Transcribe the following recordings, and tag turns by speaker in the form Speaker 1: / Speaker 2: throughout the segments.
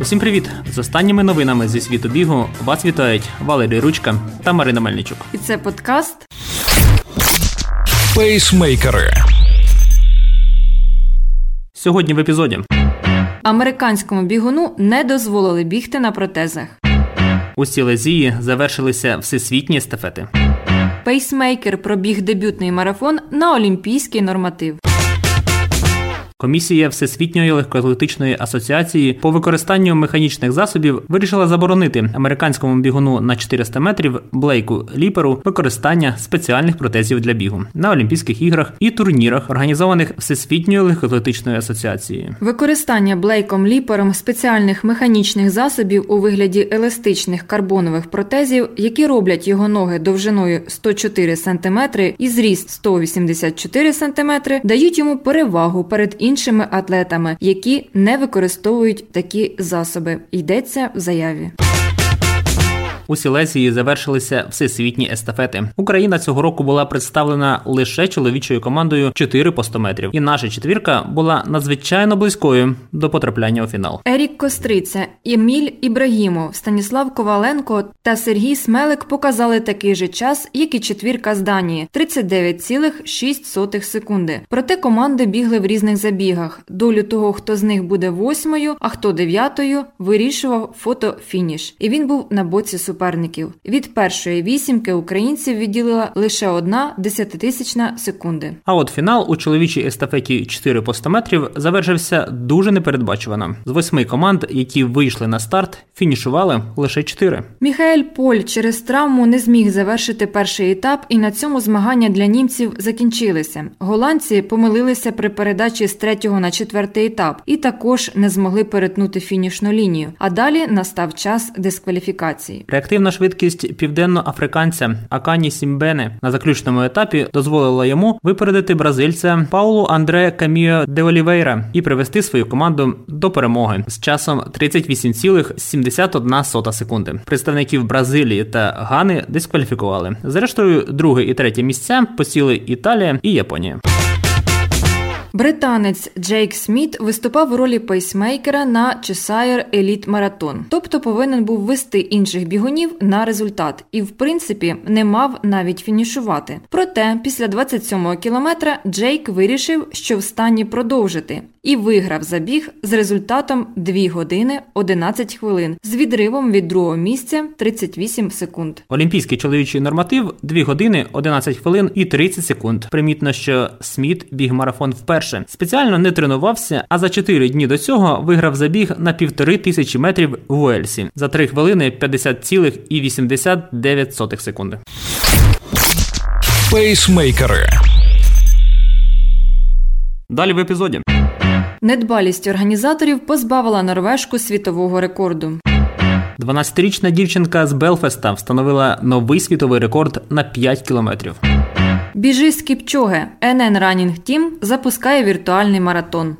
Speaker 1: Усім привіт! З останніми новинами зі світу бігу вас вітають Валерій Ручка та Марина Мельничук.
Speaker 2: І це подкаст
Speaker 3: Пейсмейкери.
Speaker 1: Сьогодні в епізоді
Speaker 2: американському бігуну не дозволили бігти на протезах.
Speaker 1: у Сілезії завершилися всесвітні естафети.
Speaker 2: Пейсмейкер пробіг дебютний марафон на олімпійський норматив.
Speaker 1: Комісія Всесвітньої легкоатлетичної асоціації по використанню механічних засобів вирішила заборонити американському бігуну на 400 метрів Блейку Ліперу використання спеціальних протезів для бігу на Олімпійських іграх і турнірах, організованих Всесвітньою легкоатлетичною асоціацією.
Speaker 2: Використання Блейком Ліпером спеціальних механічних засобів у вигляді еластичних карбонових протезів, які роблять його ноги довжиною 104 см і зріст 184 см, дають йому перевагу перед іншими атлетами, які не використовують такі засоби. Йдеться в заяві.
Speaker 1: У Сілезії завершилися всесвітні естафети. Україна цього року була представлена лише чоловічою командою 4 по 100 метрів, і наша четвірка була надзвичайно близькою до потрапляння у фінал.
Speaker 2: Ерік Костриця, Еміль Ібрагімов, Станіслав Коваленко та Сергій Смелик показали такий же час, як і четвірка з Данії 39,6 секунди. Проте команди бігли в різних забігах. Долю того, хто з них буде восьмою, а хто дев'ятою, вирішував фотофініш. І він був на боці суперників. Від першої вісімки українців відділила лише одна десятитисячна секунди.
Speaker 1: А от фінал у чоловічій естафеті 4 по 100 метрів завершився дуже непередбачувано. З восьми команд, які вийшли на старт, фінішували лише 4.
Speaker 2: Міхаель Поль через травму не зміг завершити перший етап, і на цьому змагання для німців закінчилися. Голландці помилилися при передачі з третього на четвертий етап і також не змогли перетнути фінішну лінію. А далі настав час дискваліфікації.
Speaker 1: Реактивна швидкість південноафриканця Акані Сімбіне на заключному етапі дозволила йому випередити бразильця Паулу Андре Каміло де Олівейра і привести свою команду до перемоги з часом 38,71 секунди. Представників Бразилії та Гани дискваліфікували. Зрештою, друге і третє місця посіли Італія і Японія.
Speaker 2: Британець Джейк Сміт виступав у ролі пейсмейкера на Cheshire Elite Marathon, тобто повинен був вести інших бігунів на результат і, в принципі, не мав навіть фінішувати. Проте, після 27-го кілометра Джейк вирішив, що в стані продовжити, і виграв забіг з результатом 2 години 11 хвилин з відривом від другого місця 38 секунд.
Speaker 1: Олімпійський чоловічий норматив 2 години 11 хвилин і 30 секунд. Примітно, що Сміт біг марафон вперше. Спеціально не тренувався, а за 4 дні до цього виграв забіг на півтори тисячі метрів в Уельсі за 3 хвилини 50,89 секунди.
Speaker 3: Пейсмейкери.
Speaker 1: Далі в епізоді.
Speaker 2: Недбалість організаторів позбавила норвежку світового рекорду.
Speaker 1: 12-річна дівчинка з Белфеста встановила новий світовий рекорд на 5 кілометрів.
Speaker 2: Біжи з Кіпчоге. НН Running Team запускає віртуальний маратон.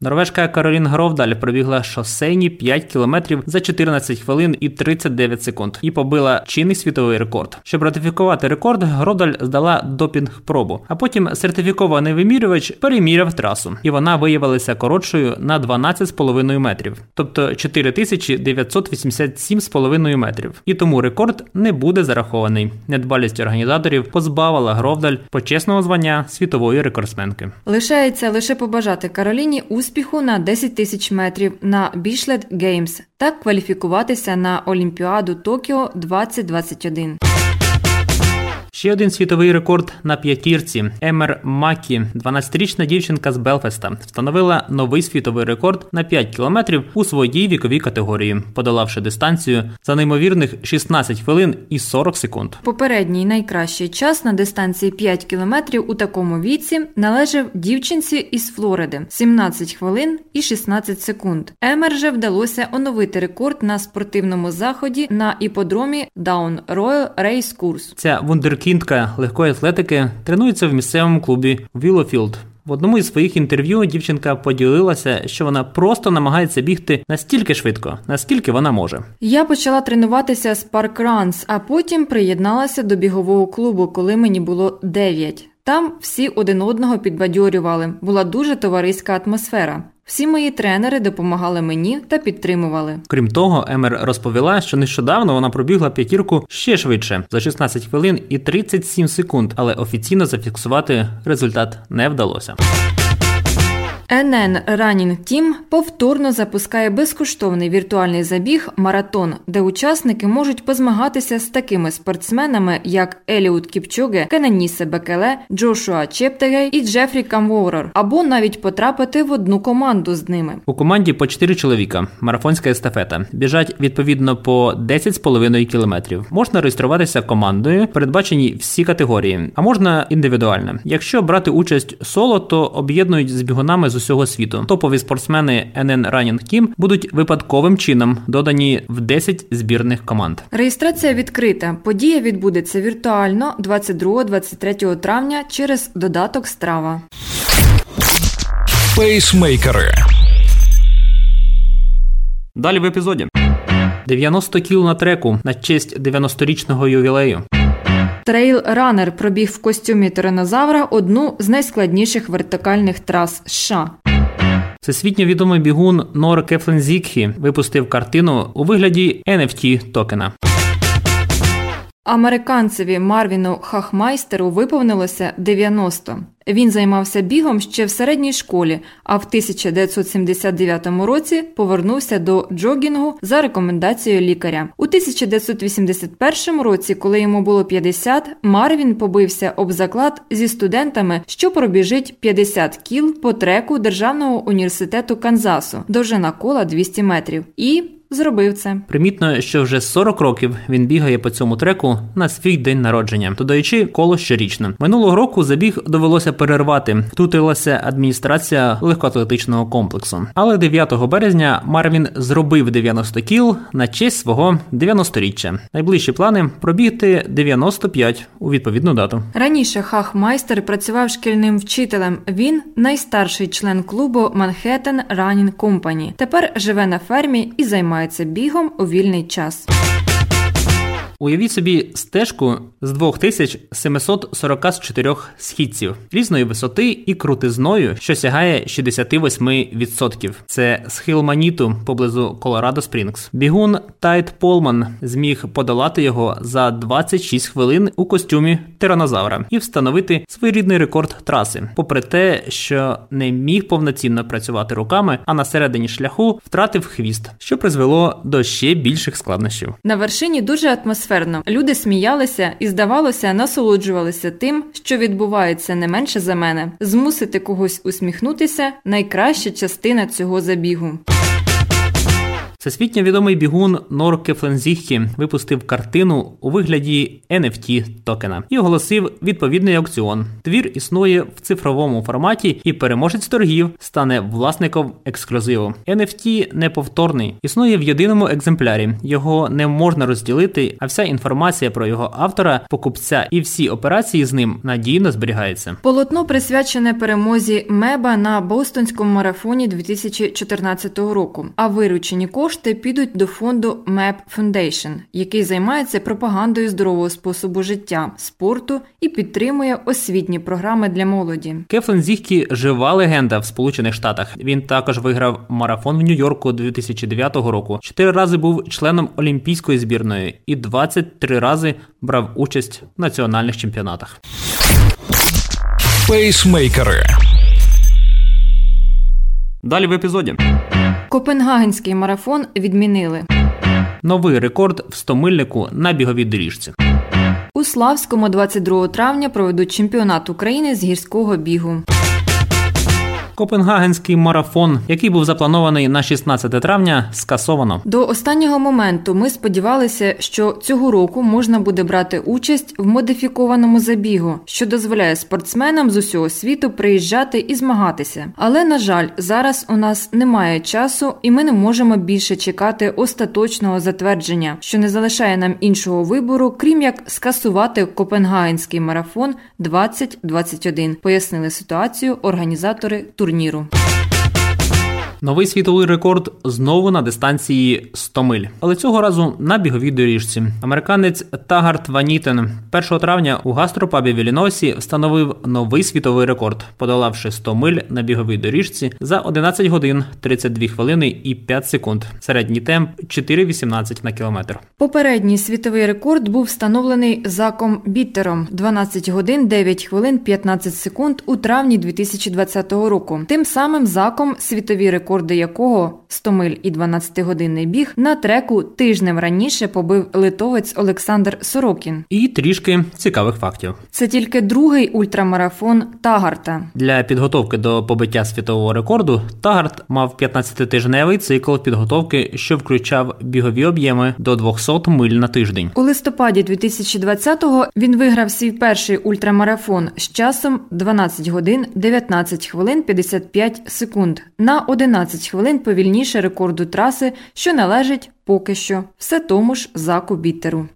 Speaker 1: Норвежка Каролін Гровдаль пробігла шосейні 5 кілометрів за 14 хвилин і 39 секунд і побила чинний світовий рекорд. Щоб ратифікувати рекорд, Гровдаль здала допінг-пробу, а потім сертифікований вимірювач переміряв трасу, і вона виявилася коротшою на 12,5 метрів, тобто 4987,5 метрів. І тому рекорд не буде зарахований. Недбалість організаторів позбавила Гровдаль почесного звання світової рекордсменки.
Speaker 2: Лишається лише побажати Кароліні успіху на 10 тисяч метрів на Бішлет Геймс та кваліфікуватися на Олімпіаду Токіо 2021.
Speaker 1: Ще один світовий рекорд на п'ятірці. Емер Макі, 12-річна дівчинка з Белфеста, встановила новий світовий рекорд на 5 кілометрів у своїй віковій категорії, подолавши дистанцію за неймовірних 16 хвилин і 40 секунд.
Speaker 2: Попередній найкращий час на дистанції 5 кілометрів у такому віці належав дівчинці із Флориди 17 хвилин і 16 секунд. Емер же вдалося оновити рекорд на спортивному заході на іподромі Down Royal Race Course.
Speaker 1: Ця вундеркіндка легкої атлетики тренується в місцевому клубі Віллоуфілд. В одному із своїх інтерв'ю дівчинка поділилася, що вона просто намагається бігти настільки швидко, наскільки вона може.
Speaker 2: Я почала тренуватися з паркранс, а потім приєдналася до бігового клубу, коли мені було 9. Там всі один одного підбадьорювали. Була дуже товариська атмосфера. Всі мої тренери допомагали мені та підтримували.
Speaker 1: Крім того, Емер розповіла, що нещодавно вона пробігла п'ятірку ще швидше за 16 хвилин і 37 секунд, але офіційно зафіксувати результат не вдалося.
Speaker 2: NN Running Team повторно запускає безкоштовний віртуальний забіг Маратон, де учасники можуть позмагатися з такими спортсменами, як Еліут Кіпчоге, Кенанісе Бекеле, Джошуа Чептегей і Джефрі Камворер, або навіть потрапити в одну команду з ними.
Speaker 1: У команді по 4 чоловіка. Марафонська естафета. Біжать відповідно по 10,5 кілометрів. Можна реєструватися командою, передбачені всі категорії, а можна індивідуально. Якщо брати участь соло, то об'єднують з бігунами з усього світу. Топові спортсмени NN Running Team будуть випадковим чином додані в 10 збірних команд.
Speaker 2: Реєстрація відкрита. Подія відбудеться віртуально 22-23 травня через додаток страва.
Speaker 3: Пейсмейкери.
Speaker 1: Далі в епізоді 90 кіл на треку на честь 90-річного ювілею.
Speaker 2: Трейлранер пробіг в костюмі тиранозавра одну з найскладніших вертикальних трас США.
Speaker 1: Всесвітньо відомий бігун Меб Кефлезікхі випустив картину у вигляді NFT токена.
Speaker 2: Американцеві Марвіну Хахмайстеру виповнилося 90. Він займався бігом ще в середній школі, а в 1979 році повернувся до джогінгу за рекомендацією лікаря. У 1981 році, коли йому було 50, Марвін побився об заклад зі студентами, що пробіжить 50 кіл по треку Державного університету Канзасу, довжина кола 200 метрів. І Зробив це.
Speaker 1: Примітно, що вже 40 років він бігає по цьому треку на свій день народження, додаючи коло щорічно. Минулого року забіг довелося перервати. Втрутилася адміністрація легкоатлетичного комплексу. Але 9 березня Марвін зробив 90 кіл на честь свого 90-річчя. Найближчі плани пробігти 95 у відповідну дату.
Speaker 2: Раніше Хахмайстер працював шкільним вчителем. Він найстарший член клубу Manhattan Running Company. Тепер живе на фермі і займає займається бігом у вільний час.
Speaker 1: Уявіть собі стежку з 2744 східців різної висоти і крутизною, що сягає 68%. Це схил Маніту поблизу Колорадо Спрінгс. Бігун Тайт Полман зміг подолати його за 26 хвилин у костюмі тиранозавра і встановити своєрідний рекорд траси, попри те, що не міг повноцінно працювати руками, а на середині шляху втратив хвіст, що призвело до ще більших складнощів.
Speaker 2: На вершині дуже атмосферно. Люди сміялися і, здавалося, насолоджувалися тим, що відбувається не менше за мене. Змусити когось усміхнутися найкраща частина цього забігу.
Speaker 1: Всесвітньо відомий бігун Нор Кефлензіхі випустив картину у вигляді NFT токена і оголосив відповідний аукціон. Твір існує в цифровому форматі, і переможець торгів стане власником ексклюзиву. NFT неповторний, існує в єдиному екземплярі. Його не можна розділити, а вся інформація про його автора, покупця і всі операції з ним надійно зберігається.
Speaker 2: Полотно присвячене перемозі Меба на Бостонському марафоні 2014 року. А виручені кошти кошти підуть до фонду MAP Foundation, який займається пропагандою здорового способу життя, спорту і підтримує освітні програми для молоді.
Speaker 1: Кефлен Зіхкі жива легенда в Сполучених Штатах. Він також виграв марафон в Нью-Йорку 2009 року. Чотири рази був членом олімпійської збірної і 23 рази брав участь в національних чемпіонатах.
Speaker 3: Пейсмейкери.
Speaker 1: Далі в епізоді.
Speaker 2: Копенгагенський марафон відмінили.
Speaker 1: Новий рекорд в стомильнику на біговій доріжці.
Speaker 2: У Славському 22 травня проведуть чемпіонат України з гірського бігу.
Speaker 1: Копенгагенський марафон, який був запланований на 16 травня, скасовано.
Speaker 2: До останнього моменту ми сподівалися, що цього року можна буде брати участь в модифікованому забігу, що дозволяє спортсменам з усього світу приїжджати і змагатися. Але на жаль, зараз у нас немає часу, і ми не можемо більше чекати остаточного затвердження, що не залишає нам іншого вибору, крім як скасувати Копенгагенський марафон 2021, Пояснили ситуацію організатори турніру турніру.
Speaker 1: Новий світовий рекорд знову на дистанції 100 миль, але цього разу на біговій доріжці. Американець Тагарт Ванеттен 1 травня у гастропабі в Іллінойсі встановив новий світовий рекорд, подолавши 100 миль на біговій доріжці за 11 годин 32 хвилини і 5 секунд. Середній темп 4,18 на кілометр.
Speaker 2: Попередній світовий рекорд був встановлений Заком Біттером 12 годин 9 хвилин 15 секунд у травні 2020 року. Тим самим Заком світові рекорди якого 100 миль і 12-годинний біг на треку тижнем раніше побив литовець Олександр Сорокін.
Speaker 1: І трішки цікавих фактів.
Speaker 2: Це тільки другий ультрамарафон Тагарта.
Speaker 1: Для підготовки до побиття світового рекорду Тагарт мав 15-тижневий цикл підготовки, що включав бігові об'єми до 200 миль на тиждень.
Speaker 2: У листопаді 2020-го він виграв свій перший ультрамарафон з часом 12 годин 19 хвилин 55 секунд на 11 хвилин повільніше рекорду траси, що належить поки що все тому ж заку Біттеру.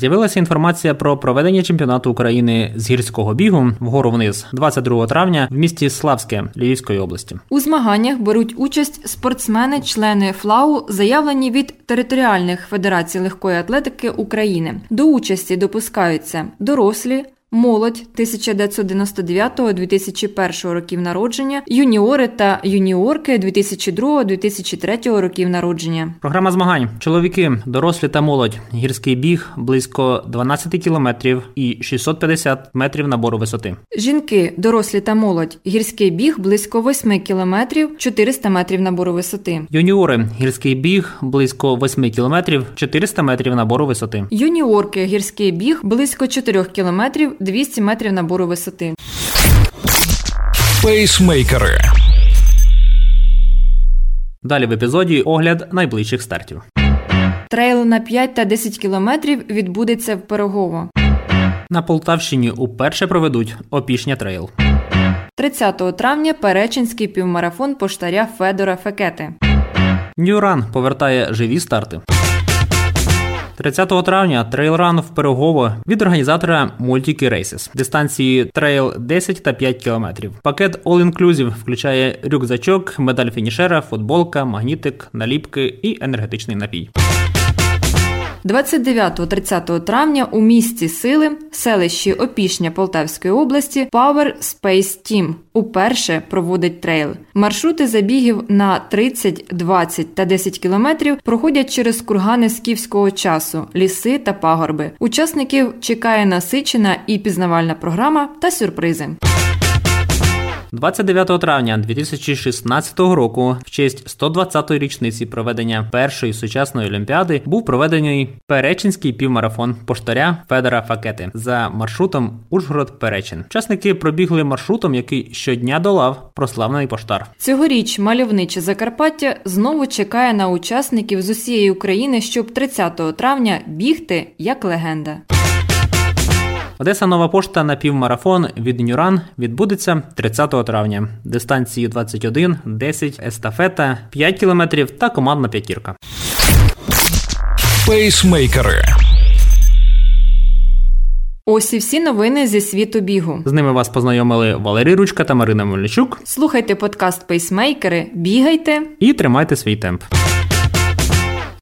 Speaker 1: З'явилася інформація про проведення чемпіонату України з гірського бігу вгору вниз 22 травня в місті Славське Львівської області.
Speaker 2: У змаганнях беруть участь спортсмени, члени ФЛАУ, заявлені від територіальних федерацій легкої атлетики України. До участі допускаються дорослі, Молодь 1999-2001 років народження, юніори та юніорки 2002-2003 років народження.
Speaker 1: Програма змагань: чоловіки, дорослі та молодь, гірський біг близько 12 кілометрів і 650 метрів набору висоти.
Speaker 2: Жінки, дорослі та молодь, гірський біг близько 8 кілометрів 400 метрів набору висоти.
Speaker 1: Юніори, гірський біг близько 8 кілометрів 400 метрів набору висоти.
Speaker 2: Юніорки, гірський біг близько 4 кілометрів 200 метрів набору висоти.
Speaker 3: Пейсмейкери.
Speaker 1: Далі в епізоді огляд найближчих стартів.
Speaker 2: Трейл на 5 та 10 кілометрів відбудеться в Пирогово.
Speaker 1: На Полтавщині уперше проведуть Опішня Трейл.
Speaker 2: 30 травня Перечинський півмарафон поштаря Федора Фекети.
Speaker 1: New Run повертає живі старти. 30 травня трейлран в Пирогово від організатора Multiki Races. Дистанції трейл 10 та 5 кілометрів. Пакет All Inclusive включає рюкзачок, медаль фінішера, футболка, магнітик, наліпки і енергетичний напій.
Speaker 2: 29-30 травня у місті Сили, селищі Опішня Полтавської області, Power Space Team уперше проводить трейл. Маршрути забігів на 30, 20 та 10 кілометрів проходять через кургани скіфського часу, ліси та пагорби. Учасників чекає насичена і пізнавальна програма та сюрпризи.
Speaker 1: 29 травня 2016 року, в честь 120-ї річниці проведення першої сучасної олімпіади, був проведений Перечинський півмарафон поштаря Федора Факети за маршрутом Ужгород-Перечин. Учасники пробігли маршрутом, який щодня долав прославлений поштар.
Speaker 2: Цьогоріч мальовниче Закарпаття знову чекає на учасників з усієї України, щоб 30 травня бігти як легенда.
Speaker 1: Одеса Нова пошта на півмарафон від Нюран відбудеться 30 травня. Дистанції 21, 10, естафета, 5 кілометрів та командна п'ятірка.
Speaker 3: Пейсмейкери.
Speaker 2: Ось і всі новини зі світу бігу.
Speaker 1: З ними вас познайомили Валерій Ручка та Марина Мельничук.
Speaker 2: Слухайте подкаст Пейсмейкери, бігайте
Speaker 1: І тримайте свій темп.